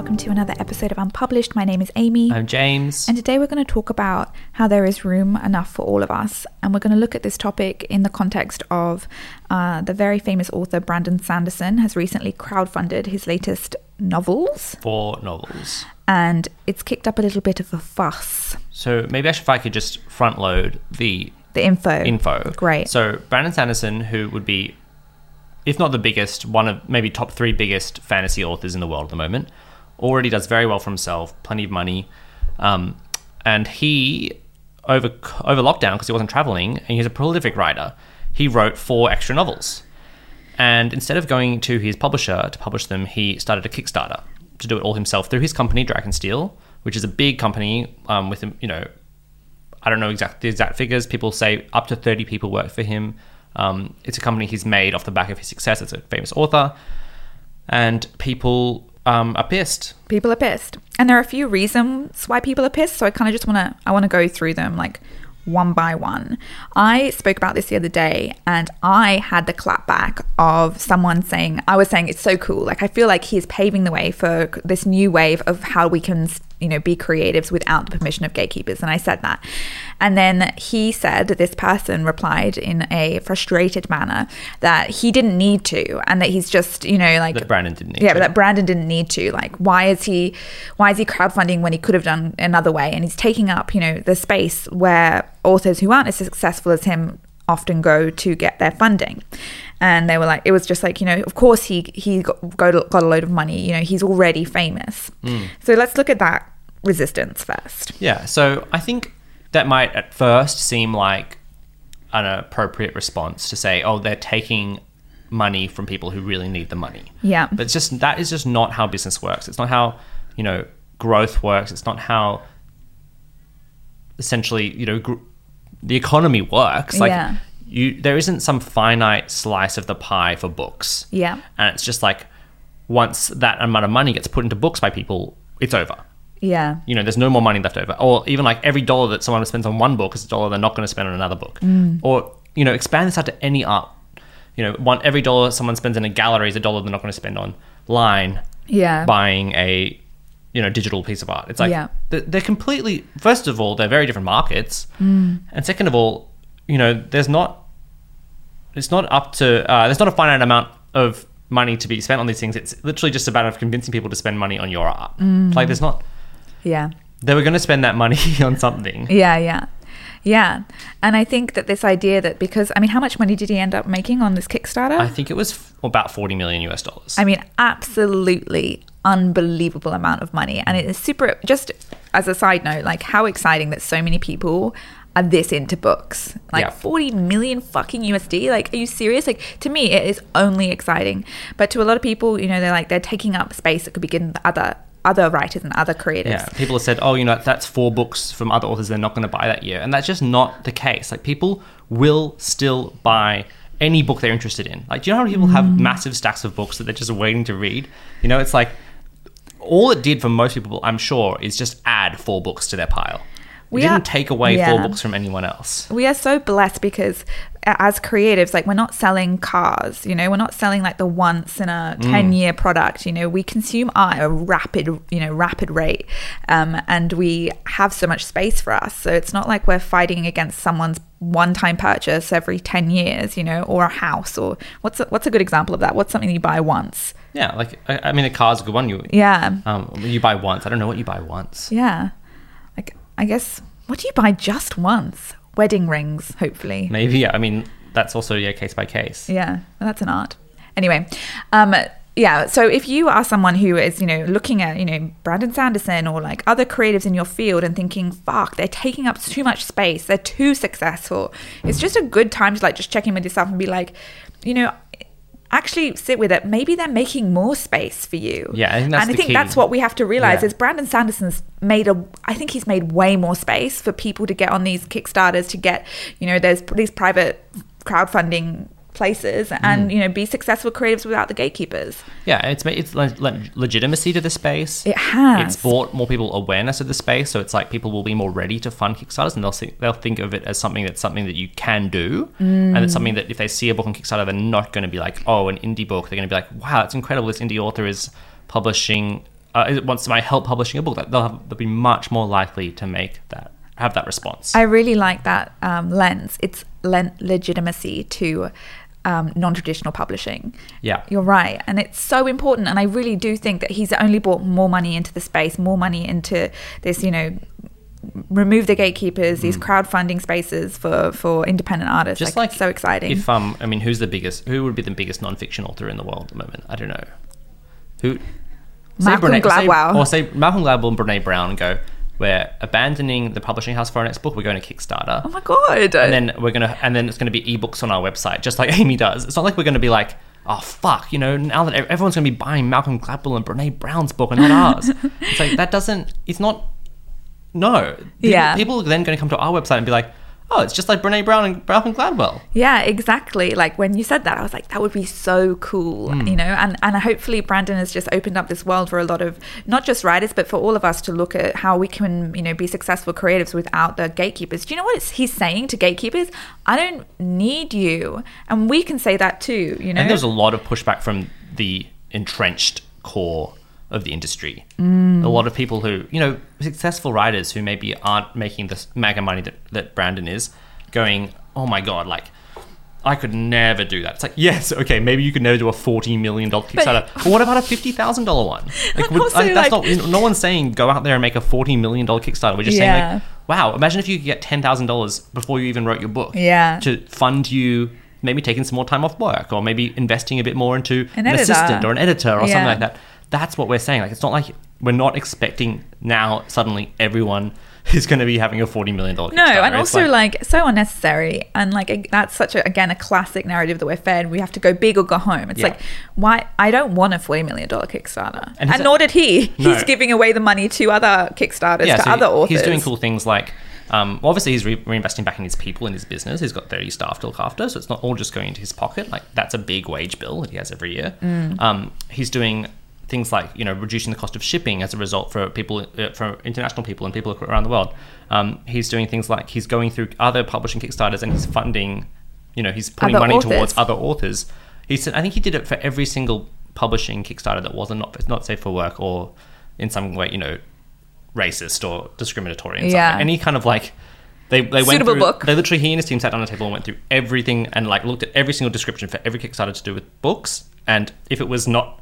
welcome to another episode of Unpublished. My name is Amy. I'm James. And today we're going to talk about how there is room enough for all of us. And we're going to look at this topic in the context of uh, the very famous author Brandon Sanderson has recently crowdfunded his latest novels. Four novels. And it's kicked up a little bit of a fuss. So maybe I should, if I could just front load the The info. info. Great. So Brandon Sanderson, who would be, if not the biggest, one of maybe top three biggest fantasy authors in the world at the moment, already does very well for himself, plenty of money, um, and he over over lockdown because he wasn't traveling, and he's a prolific writer. He wrote four extra novels, and instead of going to his publisher to publish them, he started a Kickstarter to do it all himself through his company Dragonsteel, which is a big company um, with you know I don't know exact the exact figures. People say up to 30 people work for him. Um, it's a company he's made off the back of his success as a famous author, and people um, are pissed. people are pissed. And there are a few reasons why people are pissed so i kind of just want to i want to go through them like one by one. I spoke about this the other day and i had the clapback of someone saying i was saying it's so cool. Like i feel like he's paving the way for this new wave of how we can you know be creatives without the permission of gatekeepers and i said that and then he said this person replied in a frustrated manner that he didn't need to and that he's just you know like That Brandon didn't need yeah to. but that Brandon didn't need to. Like, why is he, why is he crowdfunding when he could have done another way? And he's taking up, you know, the space where authors who aren't as successful as him often go to get their funding. And they were like, it was just like, you know, of course he he got got, got a load of money. You know, he's already famous. Hmm. So let's look at that resistance first. Yeah, so I think that might at first seem like an appropriate response to say, oh, they're taking money from people who really need the money. Yeah. But it's just that is just not how business works. It's not how, you know, growth works. It's not how essentially, you know, gr- the economy works. Like Yeah. you there isn't some finite slice of the pie for books. Yeah. And it's just like once that amount of money gets put into books by people, it's over Yeah. you know, there's no more money left over. Or even like every dollar that someone spends on one book is a dollar they're not going to spend on another book. Mm. Or, you know, expand this out to any art. You know, one every dollar someone spends in a gallery is a dollar they're not going to spend online Yeah. buying a, you know, digital piece of art. It's like Yeah. they're, they're completely. First of all, they're very different markets, mm. and second of all, you know, there's not. It's not up to. Uh, there's not a finite amount of money to be spent on these things. It's literally just a matter of convincing people to spend money on your art. Mm. Like there's not Yeah. they were going to spend that money on something. Yeah, yeah. Yeah. And I think that this idea that because, I mean, how much money did he end up making on this Kickstarter? I think it was f- about 40 million US dollars. I mean, absolutely unbelievable amount of money. And it is super, just as a side note, like how exciting that so many people are this into books. Like Yeah. 40 million fucking USD. Like, are you serious? Like, to me, it is only exciting. But to a lot of people, you know, they're like, they're taking up space that could be given to other. Other writers and other creators. yeah, people have said, "Oh, you know, that's four books from other authors they're not going to buy that year," and that's just not the case. Like, people will still buy any book they're interested in. Like, do you know how many people have Mm. massive stacks of books that they're just waiting to read? You know, it's like all it did for most people, I'm sure, is just add four books to their pile. We didn't are- take away yeah. four books from anyone else. we are so blessed because as creatives like we're not selling cars you know we're not selling like the once in a 10 year product you know we consume art at a rapid you know rapid rate um, and we have so much space for us so it's not like we're fighting against someone's one time purchase every 10 years you know or a house or what's a, what's a good example of that what's something you buy once Yeah, like I, I mean, a car's a good one. You yeah um, you buy once. I don't know what you buy once. yeah i guess what do you buy just once wedding rings hopefully Maybe. Yeah, I mean, that's also yeah, case by case. Yeah, well, that's an art. Anyway, um, yeah. So if you are someone who is, you know, looking at, you know, Brandon Sanderson or like other creatives in your field and thinking, "Fuck, they're taking up too much space. They're too successful." It's just a good time to like just check in with yourself and be like, you know. Actually, sit with it. Maybe they're making more space for you. Yeah, I think that's and I think key. that's what we have to realize Yeah. is Brandon Sanderson's made a. I think he's made way more space for people to get on these kickstarters to get. You know, there's these private crowdfunding places Mm. and you know be successful creatives without the gatekeepers. Yeah, it's it's le- le- legitimacy to the space. It has. It's brought more people awareness of the space, so it's like people will be more ready to fund Kickstarters, and they'll see, they'll think of it as something that's something that you can do, and it's something that if they see a book on Kickstarter, they're not going to be like, oh, an indie book. They're going to be like, wow, it's incredible. This indie author is publishing uh, wants my help publishing a book, that they'll, have, they'll be much more likely to make that have that response. I really like that um, lens. It's len- legitimacy to um, non-traditional publishing. Yeah. you're right, and it's so important. And I really do think that he's only brought more money into the space, more money into this. You know, remove the gatekeepers, these crowdfunding spaces for for independent artists. Mm. Just like, like so exciting. If um, I mean, who's the biggest? Who would be the biggest non-fiction author in the world at the moment? I don't know. Who? say Malcolm Brene- say- Gladwell. or say Malcolm Gladwell and Brene Brown and go. We're abandoning the publishing house for our next book. We're going to Kickstarter. oh my god! and then we're gonna and then it's gonna be ebooks on our website just like amy does it's not like we're gonna be like oh fuck you know now that everyone's gonna be buying malcolm gladwell and brene brown's book and not ours it's like that doesn't it's not no people, Yeah. people are then gonna come to our website and be like oh it's just like brene brown and malcolm gladwell Yeah, exactly. Like when you said that, I was like, that would be so cool, Hmm. you know. And and hopefully Brandon has just opened up this world for a lot of not just writers, but for all of us to look at how we can, you know, be successful creatives without the gatekeepers. Do you know what it's, he's saying to gatekeepers? I don't need you, and we can say that too, you know. and there's a lot of pushback from the entrenched core of the industry. Mm. A lot of people who, you know, successful writers who maybe aren't making this mega money that, that Brandon is, going, oh my God, like, I could never do that. It's like, yes, okay, maybe you could never do a $40 million Kickstarter. But, what about a $50,000 one? Like, would, also, like, that's like- not, no one's saying go out there and make a $40 million Kickstarter. We're just Yeah. saying, like, wow, imagine if you could get $10,000 before you even wrote your book Yeah. to fund you maybe taking some more time off work or maybe investing a bit more into An an, assistant or an editor or Yeah. something like that. That's what we're saying. Like it's not like we're not expecting now suddenly everyone is going to be having a forty million dollar. Kickstarter. No, and also like, so unnecessary, and like a, that's such a again a classic narrative that we're fed. We have to go big or go home. It's Yeah. like why I don't want a forty million dollar Kickstarter, And and, nor did he. No. He's giving away the money to other Kickstarters yeah, to so other authors. he's doing cool things like. Um, well, obviously, he's re- reinvesting back in his people in his business. He's got 30 staff to look after, so it's not all just going into his pocket. Like, that's a big wage bill that he has every year. Mm. Um, he's doing things like, you know, reducing the cost of shipping as a result for people, uh, for international people and people around the world. Um, he's doing things like he's going through other publishing Kickstarters and he's funding, you know, he's putting Other money authors. towards other authors. He said, I think he did it for every single publishing Kickstarter that wasn't not, not safe for work or in some way, you know, racist or discriminatory. In Yeah. he kind of like they they went Suitable through, book. They literally he and his team sat down at a table and went through everything and like looked at every single description for every Kickstarter to do with books. And if it was not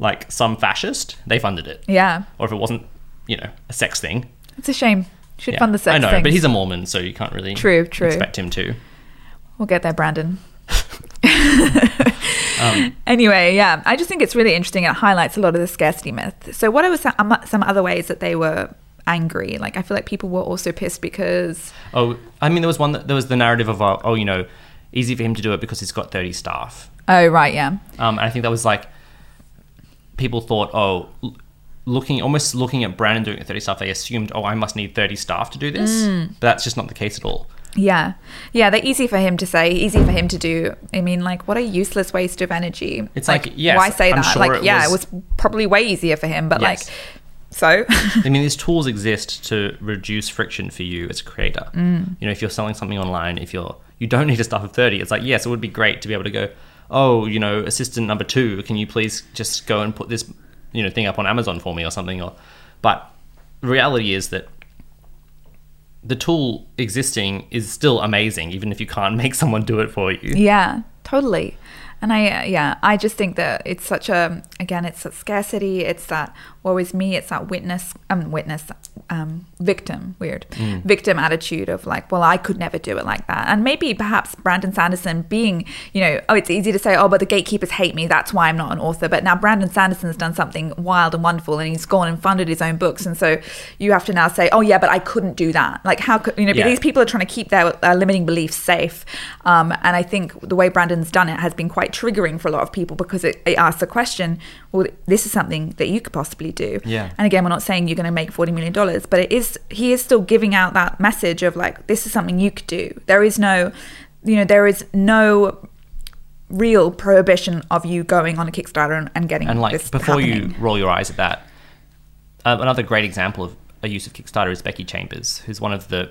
like some fascist, they funded it. Yeah, Or if it wasn't, you know, a sex thing. it's a shame. Should yeah. fund the sex I know, things. but he's a Mormon, so you can't really True, true. expect him to. We'll get there, Brandon. Um, Anyway, yeah, I just think it's really interesting. It highlights a lot of the scarcity myth. So, what are some, um, some other ways that they were angry? Like, I feel like people were also pissed because, Oh, I mean, there was one that there was the narrative of uh, oh, you know, easy for him to do it because he's got thirty staff. oh, right, yeah, Um, and I think that was like people thought, oh, looking almost looking at Brandon doing it 30 staff, they assumed, oh, I must need 30 staff to do this. Mm. But that's just not the case at all. yeah, yeah. They're easy for him to say, easy for him to do. I mean, like, what a useless waste of energy. It's like, yes, why say I'm that? sure like, it yeah, was- it was probably way easier for him, but Yes. like, so I mean, these tools exist to reduce friction for you as a creator. Mm. You know, if you're selling something online, if you're you don't need a staff of 30, it's like, yes, it would be great to be able to go, oh, you know, assistant number two, can you please just go and put this, you know, thing up on Amazon for me or something? Or, but reality is that the tool existing is still amazing, even if you can't make someone do it for you. Yeah, totally. And I, uh, yeah, I just think that it's such a, again, it's that scarcity. It's that woe is me. It's that witness, um, witness, um, victim, weird, Mm. victim attitude of like, well, I could never do it like that. And maybe perhaps Brandon Sanderson being, you know, oh, it's easy to say, oh, but the gatekeepers hate me. That's why I'm not an author. But now Brandon Sanderson's done something wild and wonderful and he's gone and funded his own books. And so you have to now say, oh, yeah, but I couldn't do that. Like, how could, you know, but Yeah. these people are trying to keep their uh, limiting beliefs safe. Um, and I think the way Brandon's done it has been quite triggering for a lot of people because it, it asks the question, well, this is something that you could possibly do. Yeah. And again, we're not saying you're going to make $40 million, but it is, he is still giving out that message of like, this is something you could do. There is no, you know, there is no real prohibition of you going on a Kickstarter and, and getting And like before you roll your eyes at that, uh, another great example of a use of Kickstarter is Becky Chambers, who's one of the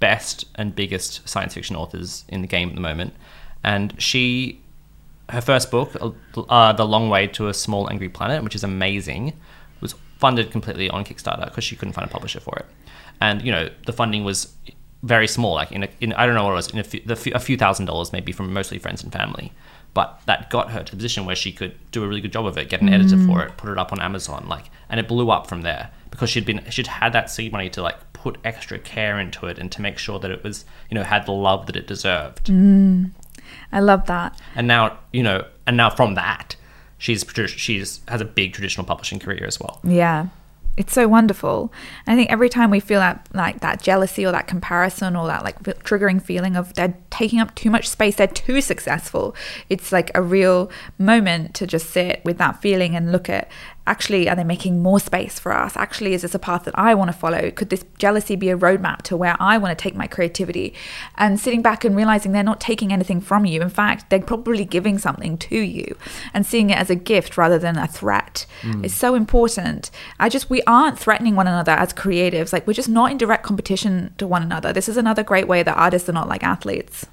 best and biggest science fiction authors in the game at the moment. And she, her first book, uh, The Long Way to a Small Angry Planet, which is amazing, funded completely on Kickstarter because she couldn't find a publisher for it, and you know the funding was very small, like in, a, in I don't know what it was, in a few, the few, a few thousand dollars maybe from mostly friends and family. But that got her to the position where she could do a really good job of it, get an editor mm. for it, put it up on Amazon, like, and it blew up from there because she'd been she'd had that seed money to like put extra care into it and to make sure that it was you know had the love that it deserved. Mm. I love that. And now you know, and now from that, she's she's has a big traditional publishing career as well. Yeah. It's so wonderful. I think every time we feel that like that jealousy or that comparison or that like triggering feeling of they're taking up too much space, they're too successful. It's like a real moment to just sit with that feeling and look at actually are they making more space for us? Actually is this a path that I want to follow? Could this jealousy be a roadmap to where I want to take my creativity? And sitting back and realizing they're not taking anything from you. In fact, they're probably giving something to you and seeing it as a gift rather than a threat hmm. is so important. I just we aren't threatening one another as creatives. Like we're just not in direct competition to one another. This is another great way that artists are not like athletes.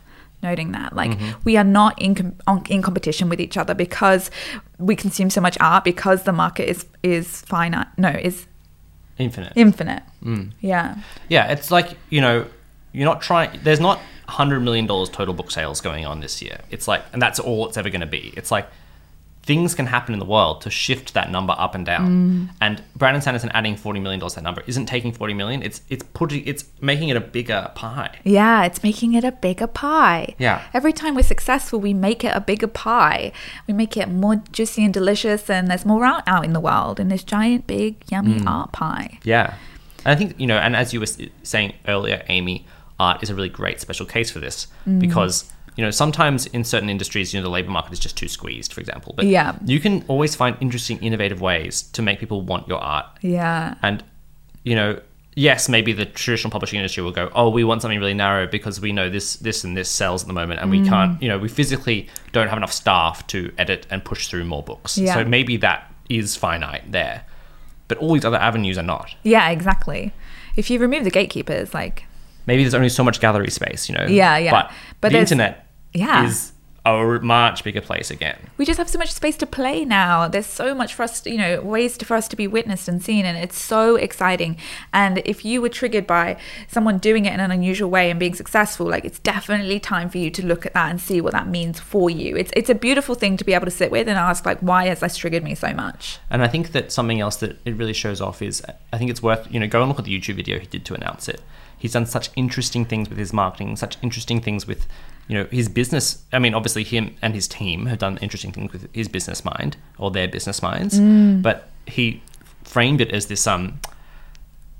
Noting that, like mm-hmm. we are not in com- on, in competition with each other because we consume so much art because the market is is finite. No, is Infinite. infinite. Mm. Yeah, Yeah, it's like you know, you're not trying. There's not hundred million dollars total book sales going on this year. It's like, and that's all it's ever going to be. It's like things can happen in the world to shift that number up and down. Mm. And Brandon Sanderson adding forty million dollars to that number isn't taking forty million. It's it's putting it's making it a bigger pie. yeah, it's making it a bigger pie. Yeah. Every time we're successful, we make it a bigger pie. We make it more juicy and delicious, and there's more art out in the world in this giant, big, yummy mm. art pie. Yeah. And I think, you know, and as you were saying earlier, Amy, art is a really great special case for this mm. because, you know, sometimes in certain industries, you know, the labor market is just too squeezed, for example. But Yeah. you can always find interesting, innovative ways to make people want your art. Yeah. And, you know, yes, maybe the traditional publishing industry will go, oh, we want something really narrow because we know this, this, and this sells at the moment, and we mm. can't, you know, we physically don't have enough staff to edit and push through more books. Yeah. So maybe that is finite there, but all these other avenues are not. Yeah, exactly. If you remove the gatekeepers, like Maybe there's only so much gallery space, you know. Yeah, yeah. But, But the internet yeah. is a much bigger place again. we just have so much space to play now. There's so much for us, to, you know, ways to, for us to be witnessed and seen, and it's so exciting. And if you were triggered by someone doing it in an unusual way and being successful, like it's definitely time for you to look at that and see what that means for you. It's it's a beautiful thing to be able to sit with and ask, like, why has this triggered me so much? And I think that something else that it really shows off is I think it's worth, you know, go and look at the YouTube video he did to announce it. He's done such interesting things with his marketing, such interesting things with, you know, his business. I mean, obviously him and his team have done interesting things with his business mind or their business minds, but he framed it as this um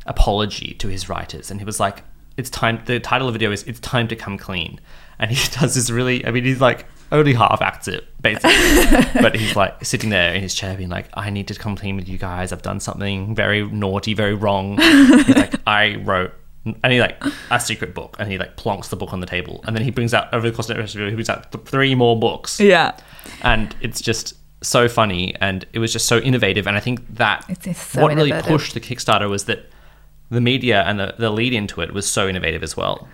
apology to his writers. And he was like it's time the title of the video is it's time to come clean. And he does this really i mean he's like only half acts it basically. But he's like sitting there in his chair being like i need to come clean with you guys. I've done something very naughty very wrong. He's like i wrote and he like a secret book and he like plonks the book on the table. And then he brings out over the course of the rest of the he brings out th- three more books. Yeah, and it's just so funny and it was just so innovative and i think that so what really pushed the kickstarter was that the media and the, the lead into it was so innovative as well.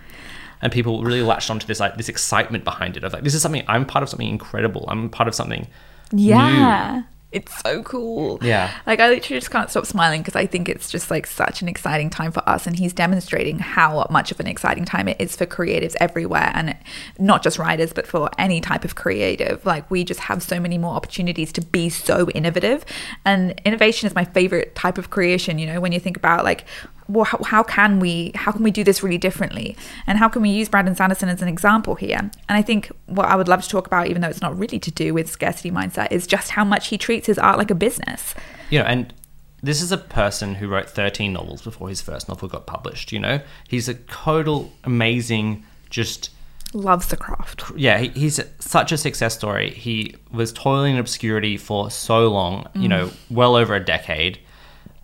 And people really latched onto this like this excitement behind it of like this is something i'm part of something incredible. I'm part of something yeah. It's so cool. Yeah. Like I literally just can't stop smiling because I think it's just like such an exciting time for us and he's demonstrating how much of an exciting time it is for creatives everywhere and not just writers but for any type of creative. Like we just have so many more opportunities to be so innovative and innovation is my favorite type of creation, you know, when you think about like well, how, how can we how can we do this really differently? And how can we use brandon sanderson as an example here? And i think what i would love to talk about even though it's not really to do with scarcity mindset is just how much he treats his art like a business. You know and this is a person who wrote 13 novels before his first novel got published you know? He's a total amazing just loves the craft. yeah, he, he's such a success story. He was toiling in obscurity for so long, you know, mm. well over a decade,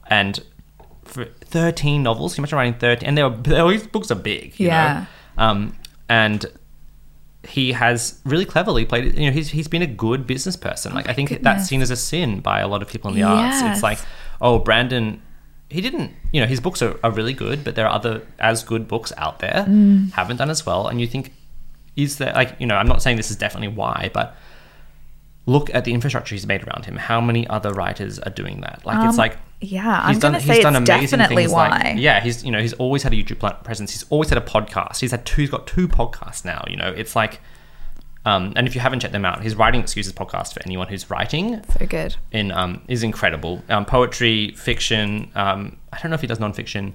and for thirteen novels. Can you imagine writing thirteen? And they were his books are big, you Yeah. know? Um, and he has really cleverly played it. You know, he's he's been a good business person. Like I think that's seen as a sin by a lot of people in the arts. It's like, oh, Brandon. He didn't, you know, his books are, are really good, but there are other as good books out there Mm. haven't done as well. And you think, is there like you know i'm not saying this is definitely why but look at the infrastructure he's made around him how many other writers are doing that like it's Um, like Yeah, I'm gonna say it's definitely why. Like, yeah, he's you know he's always had a YouTube presence. He's always had a podcast. He's had two. He's got two podcasts now. You know, it's like, um, and if you haven't checked them out, his writing excuses podcast for anyone who's writing So good. in um is incredible. Um, poetry, fiction. Um, I don't know if he does nonfiction.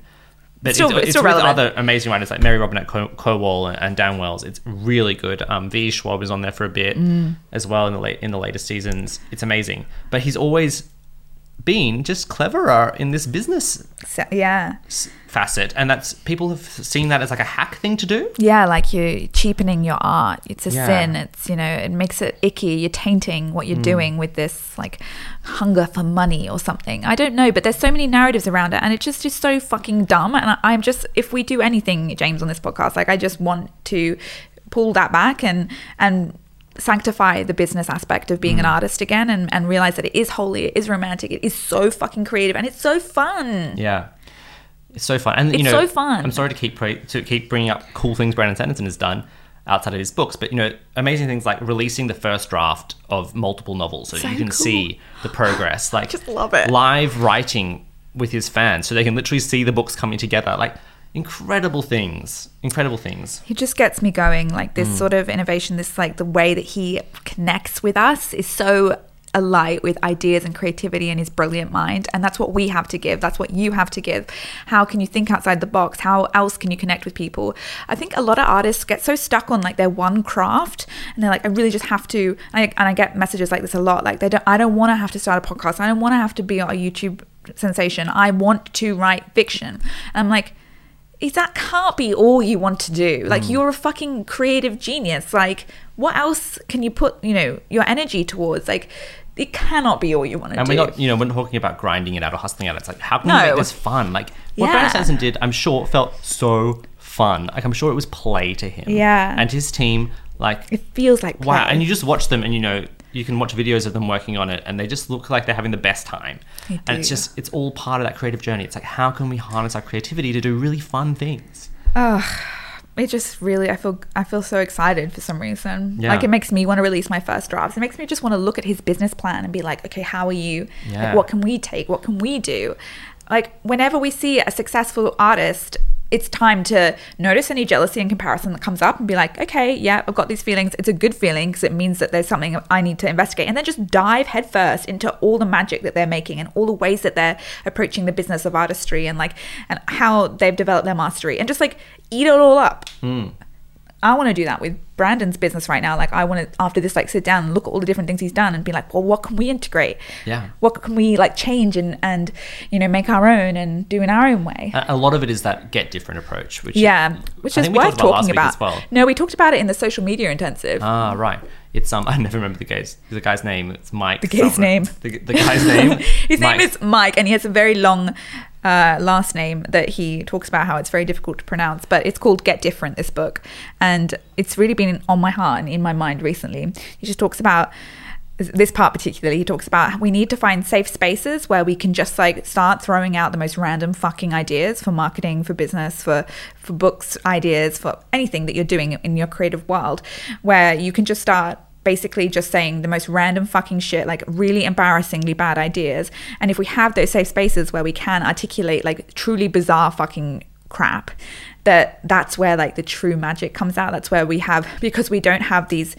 But Still- it's, it's it's still with relevant. other amazing writers like Mary Robinette Co- Kowal and Dan Wells. It's really good. Um, V. Schwab is on there for a bit Mm. as well in the late in the later seasons. It's amazing. But he's always been just cleverer in this business So, yeah. facet, and that's people have seen that as like a hack thing to do. Yeah, like you're cheapening your art. It's a Yeah. sin. It's, you know, it makes it icky. You're tainting what you're Hmm. doing with this like hunger for money or something. I don't know, but there's so many narratives around it and it just is so fucking dumb. And I, I'm just, if we do anything, James, on this podcast, like I just want to pull that back and, and, sanctify the business aspect of being Hmm. an artist again and, and realize that it is holy it is romantic it is so fucking creative and it's so fun Yeah. It's so fun, and you know, so fun. I'm sorry to keep pra- to keep bringing up cool things Brandon Sanderson has done outside of his books, but you know, amazing things like releasing the first draft of multiple novels, so, So you can cool. see the progress. Like, just love it. Live writing with his fans, so they can literally see the books coming together. Like, incredible things, incredible things. he just gets me going like this mm. sort of innovation this like the way that he connects with us is so alight with ideas and creativity and his brilliant mind and that's what we have to give. That's what you have to give. How can you think outside the box? How else can you connect with people? I think a lot of artists get so stuck on like their one craft and they're like i really just have to and I, and I get messages like this a lot like they don't i don't want to have to start a podcast. I don't want to have to be a youtube sensation. I want to write fiction. And i'm like is that can't be all you want to do. Like Mm. you're a fucking creative genius. Like what else can you put, you know, your energy towards? Like it cannot be all you want to And do. And we're not, you know, we're not talking about grinding it out or hustling out. It's like, how can we No. make this fun? Like, what Yeah. Brandon Sanderson did, I'm sure, felt so fun. Like, I'm sure it was play to him. Yeah. And his team, like, it feels like wow. And you just watch them and, you know, you can watch videos of them working on it and they just look like they're having the best time. And it's just, it's all part of that creative journey. It's like, how can we harness our creativity to do really fun things? it just really I feel I feel so excited for some reason. Yeah. Like it makes me want to release my first drafts. It makes me just want to look at his business plan and be like, okay, how are you? Yeah. Like, what can we take? What can we do? Like whenever we see a successful artist, it's time to notice any jealousy and comparison that comes up and be like, okay, yeah, I've got these feelings. It's a good feeling because it means that there's something I need to investigate. And then just dive headfirst into all the magic that they're making and all the ways that they're approaching the business of artistry and like and how they've developed their mastery and just like eat it all up. Hmm. I want to do that with Brandon's business right now. Like I want to after this like sit down and look at all the different things he's done and be like, well, what can we integrate? Yeah. What can we like change and and you know make our own and do in our own way? A, a lot of it is that get different approach, which yeah, which I is think we worth talked about talking about. as well. No, we talked about it in the social media intensive. Ah, right. It's um, I never remember the guy's the guy's name. It's Mike. The guy's something. name. The, the guy's name. His Mike. name is Mike, and he has a very long uh, last name that he talks about how it's very difficult to pronounce. But it's called Get Different. This book, and it's really been on my heart and in my mind recently. He just talks about this part particularly he talks about we need to find safe spaces where we can just like start throwing out the most random fucking ideas for marketing for business for for books ideas for anything that you're doing in your creative world where you can just start basically just saying the most random fucking shit like really embarrassingly bad ideas. And if we have those safe spaces where we can articulate like truly bizarre fucking crap that that's where like the true magic comes out. That's where we have because we don't have these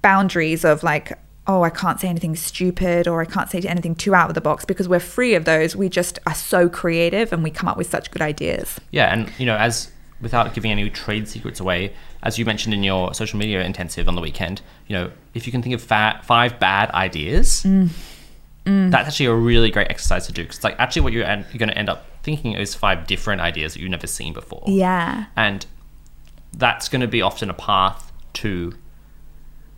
boundaries of like oh i can't say anything stupid or i can't say anything too out of the box because we're free of those. We just are so creative and we come up with such good ideas. Yeah, and you know, as without giving any trade secrets away, as you mentioned in your social media intensive on the weekend, you know, if you can think of fa- five bad ideas, Mm. that's actually a really great exercise to do because, like, actually, what you're, en- you're going to end up thinking is five different ideas that you've never seen before. yeah and that's going to be often a path to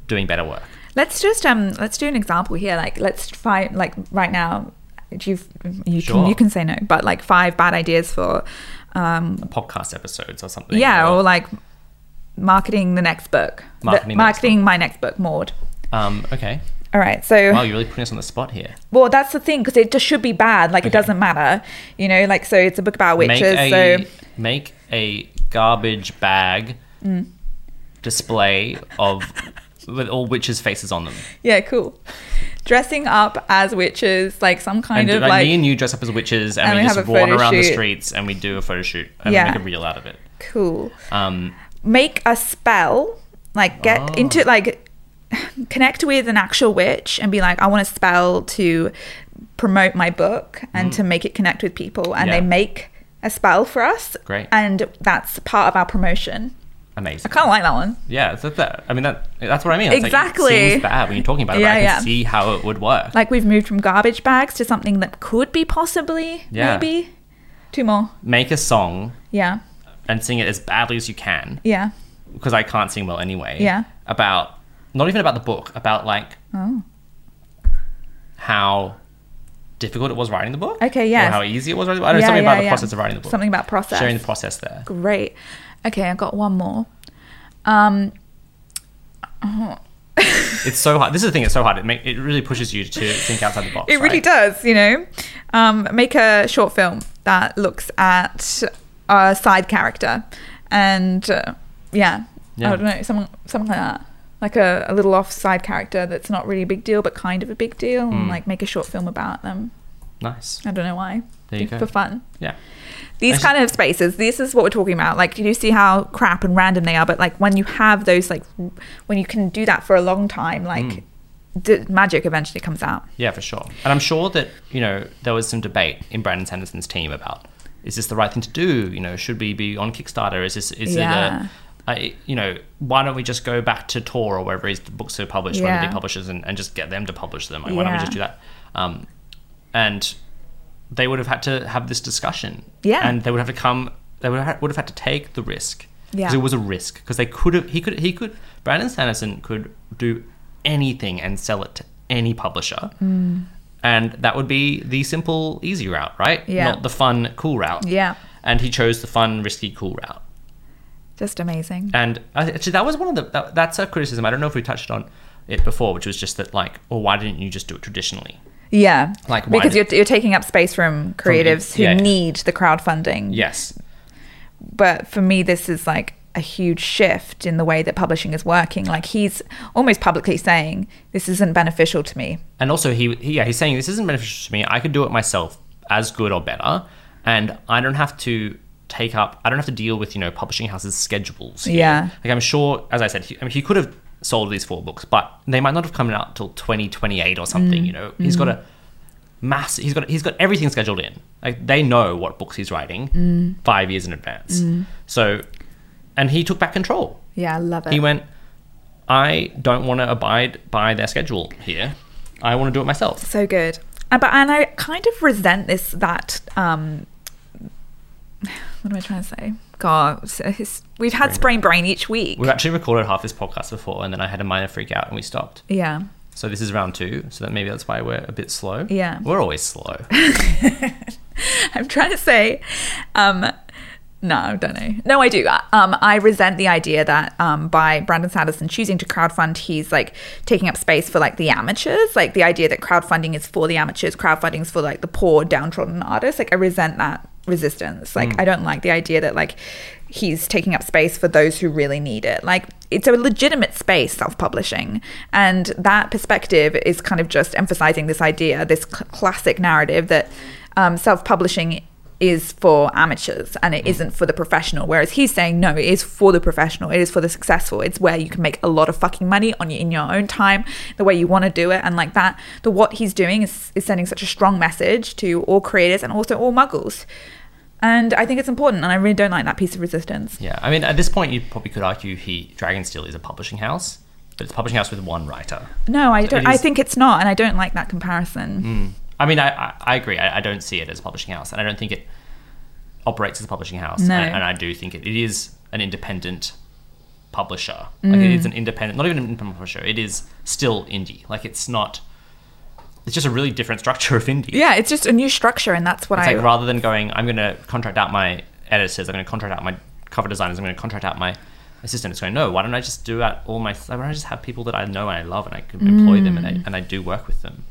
doing better work. let's just um let's do an example here like let's find like right now you've you Sure. can you can say no but like five bad ideas for um Podcast episodes or something. yeah or like marketing the next book Marketing the next marketing my next book maud um, okay. all right so Wow, you're really putting us on the spot here. Well, that's the thing because it just should be bad. Like it doesn't matter, you know. Like so, it's a book about witches. make a so make a garbage bag Mm. display of with all witches' faces on them. yeah, cool. dressing up as witches, like some kind And of like, like me and you dress up as witches, and, And we, we just have a run photo around the streets, and we do a photo shoot and Yeah. make a reel out of it. cool. Um, Make a spell, like get Oh. into like connect with an actual witch and be like, I want a spell to promote my book and to make it connect with people, and Mm. Yeah. they make a spell for us. Great. and that's part of our promotion. Amazing. I kind of like that one. Yeah, it's that, that. I mean, that that's what I mean. It's like, Exactly. it seems bad when you're talking about it. Yeah, I can yeah. see how it would work. Like we've moved from garbage bags to something that could be possibly Yeah. maybe two more. Make a song Yeah, and sing it as badly as you can, yeah. because I can't sing well anyway. Yeah. About not even about the book, about like Oh, how difficult it was writing the book. Okay, yeah. Or how easy it was writing the book. I don't know Yeah, something yeah, about the yeah. process of writing the book. Something about process. Sharing the process there. great. Okay, I got one more. Um, It's so hard. This is the thing. It's so hard. It make, it really pushes you to think outside the box. it really right? does, you know. Um, make a short film that looks at a side character, and uh, yeah, Yeah. I don't know, something something like that. Like a, a little off side character that's not really a big deal, but kind of a big deal, and Mm. like make a short film about them. Nice. I don't know why. There you go. For fun. Yeah. These kind of spaces, this is what we're talking about. Like, you see how crap and random they are, but like when you have those, like, when you can do that for a long time, like, Mm. the magic eventually comes out. Yeah, for sure. And I'm sure that, you know, there was some debate in Brandon Sanderson's team about is this the right thing to do? You know, should we be on Kickstarter? Is this is Yeah. it a, I, you know, why don't we just go back to Tor or wherever his books are published, one of the Yeah. publishers, and, and just get them to publish them? Like, why don't we just do that? Um, and they would have had to have this discussion. Yeah. And they would have to come. They would have, would have had to take the risk. Yeah. Because it was a risk. Because they could have. He could. He could. Brandon Sanderson could do anything and sell it to any publisher. Mm. And that would be the simple, easy route, right? Yeah. Not the fun, cool route. Yeah. And he chose the fun, risky, cool route. Just amazing. And actually, that was one of the. That, that's a criticism. I don't know if we touched on it before, which was just that, like, well, why didn't you just do it traditionally? Yeah. Like, why because did- you're, you're taking up space from creatives who yeah. need the crowdfunding. Yes. But for me, this is like a huge shift in the way that publishing is working. Like he's almost publicly saying, this isn't beneficial to me. And also, he, he yeah, he's saying this isn't beneficial to me. I could do it myself as good or better, and I don't have to take up. I don't have to deal with you know publishing houses' schedules. here. Yeah. like I'm sure, as I said, he, I mean, he could have sold these four books, but they might not have come out till 2028 or something. Mm. You know, he's got a mass. He's got he's got everything scheduled in. Like they know what books he's writing Mm. five years in advance. So, and he took back control. Yeah, I love it. He went, I don't want to abide by their schedule here. I want to do it myself. so good. Uh, But and I kind of resent this that um what am I trying to say? God, so his, we've had sprain brain each week. We've actually recorded half this podcast before, and then I had a minor freak out, and we stopped. yeah. So this is round two. So that maybe that's why we're a bit slow. Yeah. we're always slow. I'm trying to say, um, no, I don't know. No, I do. Um, I resent the idea that um, by Brandon Sanderson choosing to crowdfund, he's like taking up space for like the amateurs. Like the idea that crowdfunding is for the amateurs, crowdfunding is for like the poor, downtrodden artists. Like I resent that resistance. Like I don't like the idea that like he's taking up space for those who really need it. Like it's a legitimate space, self-publishing, and that perspective is kind of just emphasizing this idea, this cl- classic narrative that um, self-publishing is for amateurs and it mm. isn't for the professional. Whereas he's saying no, it is for the professional. It is for the successful. It's where you can make a lot of fucking money on your, in your own time, the way you want to do it, and like that. The what he's doing is, is sending such a strong message to all creators and also all muggles. And I think it's important, and I really don't like that piece of resistance. yeah, I mean, at this point, you probably could argue he Dragonsteel is a publishing house, but it's a publishing house with one writer. No, I So don't. it I think it's not, and I don't like that comparison. Mm. I mean, I, I, agree. I, I don't see it as a publishing house, and I don't think it operates as a publishing house. No. And, and I do think it, it is an independent publisher. Like it mm. is an independent, not even an independent publisher. It is still indie. Like it's not. It's just a really different structure of indie. Yeah, it's just a new structure, and that's what It's I. like rather than going, I'm going to contract out my editors, I'm going to contract out my cover designers, I'm going to contract out my assistant. It's going, no, why don't I just do out all my, why don't I just have people that I know and I love and I can mm. employ them and I, and I do work with them.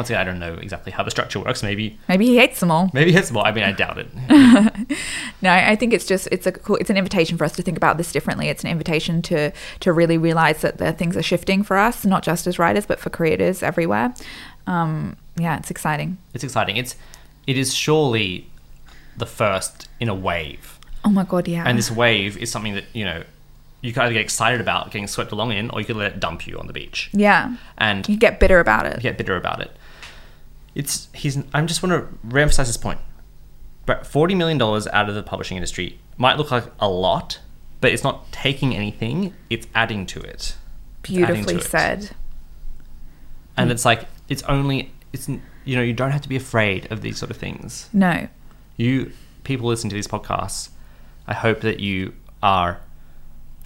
Once again, I don't know exactly how the structure works. Maybe Maybe he hates them all. maybe it's all. I mean, I doubt it. No, I think it's just it's a cool, it's an invitation for us to think about this differently. It's an invitation to to really realize that the things are shifting for us, not just as writers, but for creators everywhere. Um, yeah, it's exciting. It's exciting. It's it is surely the first in a wave, Oh my god, yeah. and this wave is something that you know you can either get excited about getting swept along in, or you could let it dump you on the beach yeah, and you get bitter about it. You get bitter about it. It's he's. I just want to reemphasize this point. But forty million dollars out of the publishing industry might look like a lot, but it's not taking anything; it's adding to it. Beautifully to it. said. And mm. it's like it's only it's you know you don't have to be afraid of these sort of things. No, You people listening to these podcasts, I hope that you are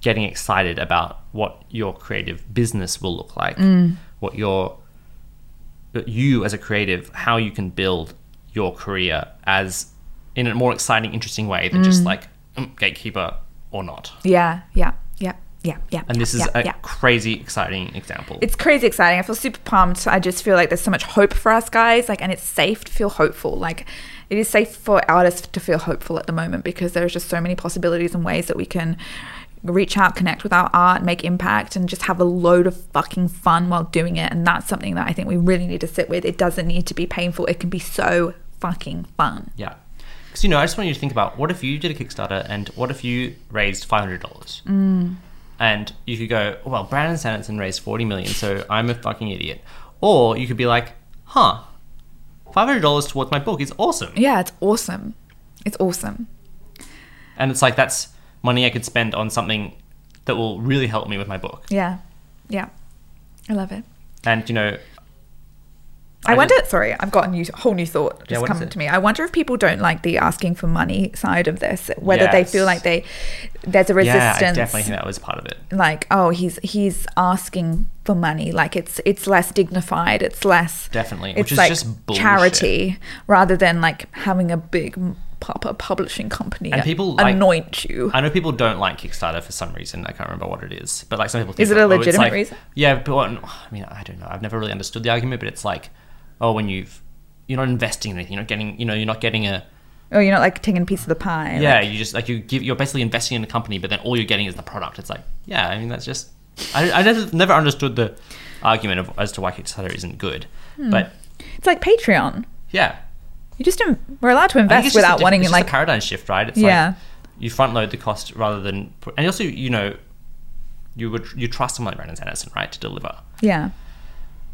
getting excited about what your creative business will look like, mm. what your you as a creative, how you can build your career as in a more exciting, interesting way than just like mm, gatekeeper or not. yeah, yeah, yeah, yeah, yeah. And this is yeah, a yeah. crazy exciting example. It's crazy exciting. I feel super pumped. I just feel like there's so much hope for us guys. Like, and it's safe to feel hopeful. Like, it is safe for artists to feel hopeful at the moment because there's just so many possibilities and ways that we can reach out, connect with our art, make impact, and just have a load of fucking fun while doing it. And that's something that I think we really need to sit with. It doesn't need to be painful. It can be so fucking fun. Yeah. Because, you know, I just want you to think about what if you did a Kickstarter and what if you raised $500? Mm. And you could go, well, Brandon Sanderson raised 40 million, so I'm a fucking idiot. Or you could be like, huh, $500 towards my book is awesome. Yeah, it's awesome. It's awesome. And it's like, that's money I could spend on something that will really help me with my book. Yeah. Yeah. I love it. And, you know, I, I wonder. Sorry, I've got a new, whole new thought just come to me. I wonder if people don't like the asking for money side of this. Whether they feel like they there's a yeah, resistance. I definitely think that was part of it. like oh he's he's asking for money like it's it's less dignified it's less Definitely, it's which is like just bullshit. charity rather than like having a big proper publishing company And people, like- anoint you I know people don't like Kickstarter for some reason. I can't remember what it is, but like some people think Is it like, a oh, legitimate like- reason? Yeah, but I mean, I don't know. I've never really understood the argument, but it's like, oh, when you've you're not investing in anything, you're not getting, you know, you're not getting a oh you're not like taking a piece of the pie yeah. like- you just like you give, you're basically investing in a company, but then all you're getting is the product. It's like, yeah, I mean, that's just. I, I never, never understood the argument of as to why Kickstarter isn't good, Hmm. but it's like patreon yeah, you just we're allowed to invest it's just a without wanting it's just like a paradigm shift, right? It's Yeah. like you front load the cost rather than put, and also you know you would you trust someone like Brandon Sanderson, right, to deliver. yeah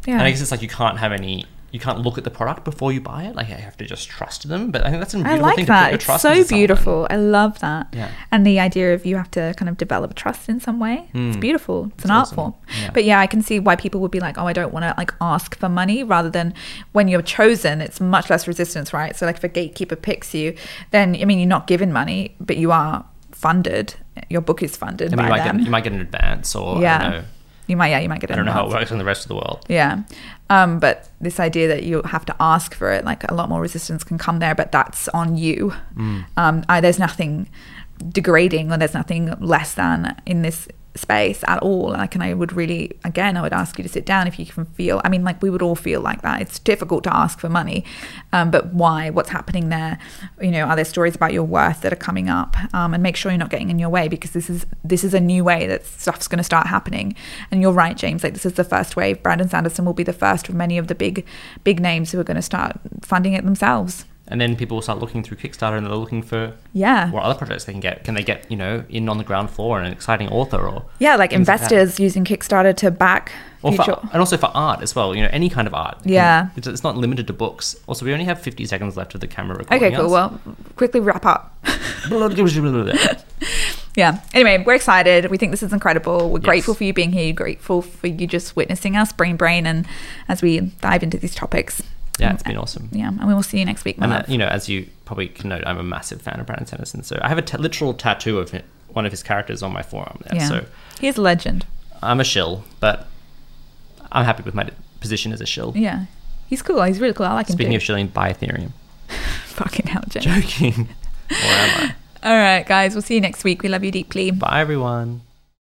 yeah And I guess it's like you can't have any you can't look at the product before you buy it. Like you have to just trust them. But I think that's a I beautiful like thing to put that. your It's so someone. beautiful. I love that. Yeah. And the idea of you have to kind of develop trust in some way. It's beautiful. It's, an Hmm. It's art form. Yeah. But yeah, I can see why people would be like, oh, I don't want to like ask for money rather than when you're chosen, it's much less resistance, right? So like if a gatekeeper picks you, then I mean you're not given money, but you are funded. Your book is funded I by you might them. get you might get an advance or yeah. I know. You might yeah, you might get I don't know how it works in the rest of the world. Yeah. Um, but this idea that you have to ask for it, like a lot more resistance can come there, but that's on you. Um, I, there's nothing degrading or there's nothing less than in this space at all. Like, and I would really, again, I would ask you to sit down if you can feel, I mean, like we would all feel like that. It's difficult to ask for money, um, but why? What's happening there? You know, are there stories about your worth that are coming up? Um, and make sure you're not getting in your way because this is, this is a new way that stuff's going to start happening. And you're right, James, like this is the first wave. Brandon Sanderson will be the first of many of the big, big names who are going to start funding it themselves. And then people will start looking through Kickstarter and they're looking for Yeah. what other projects they can get. Can they get, you know, in on the ground floor and an exciting author or Yeah, like things like investors using Kickstarter to back or future. for, and also for art as well. You know, any kind of art. You Yeah. can- it's, it's not limited to books. Also, we only have 50 seconds left of the camera recording. Okay, cool. us. Well, quickly wrap up. Yeah. Anyway, we're excited. We think this is incredible. We're Yes. grateful for you being here. Grateful for you just witnessing us, brain, brain, and as we dive into these topics. Yeah, it's been awesome. Yeah, and we will see you next week. And uh, you know, as you probably can note, I'm a massive fan of Brandon Sanderson. So I have a t- literal tattoo of it, one of his characters on my forearm. There. yeah, So he's a legend. I'm a shill, but I'm happy with my position as a shill. Yeah, he's cool. He's really cool. I like him Speaking of shilling, buy Ethereum. Fucking hell, James. Joking. or am I? All right, guys. We'll see you next week. We love you deeply. Bye, everyone.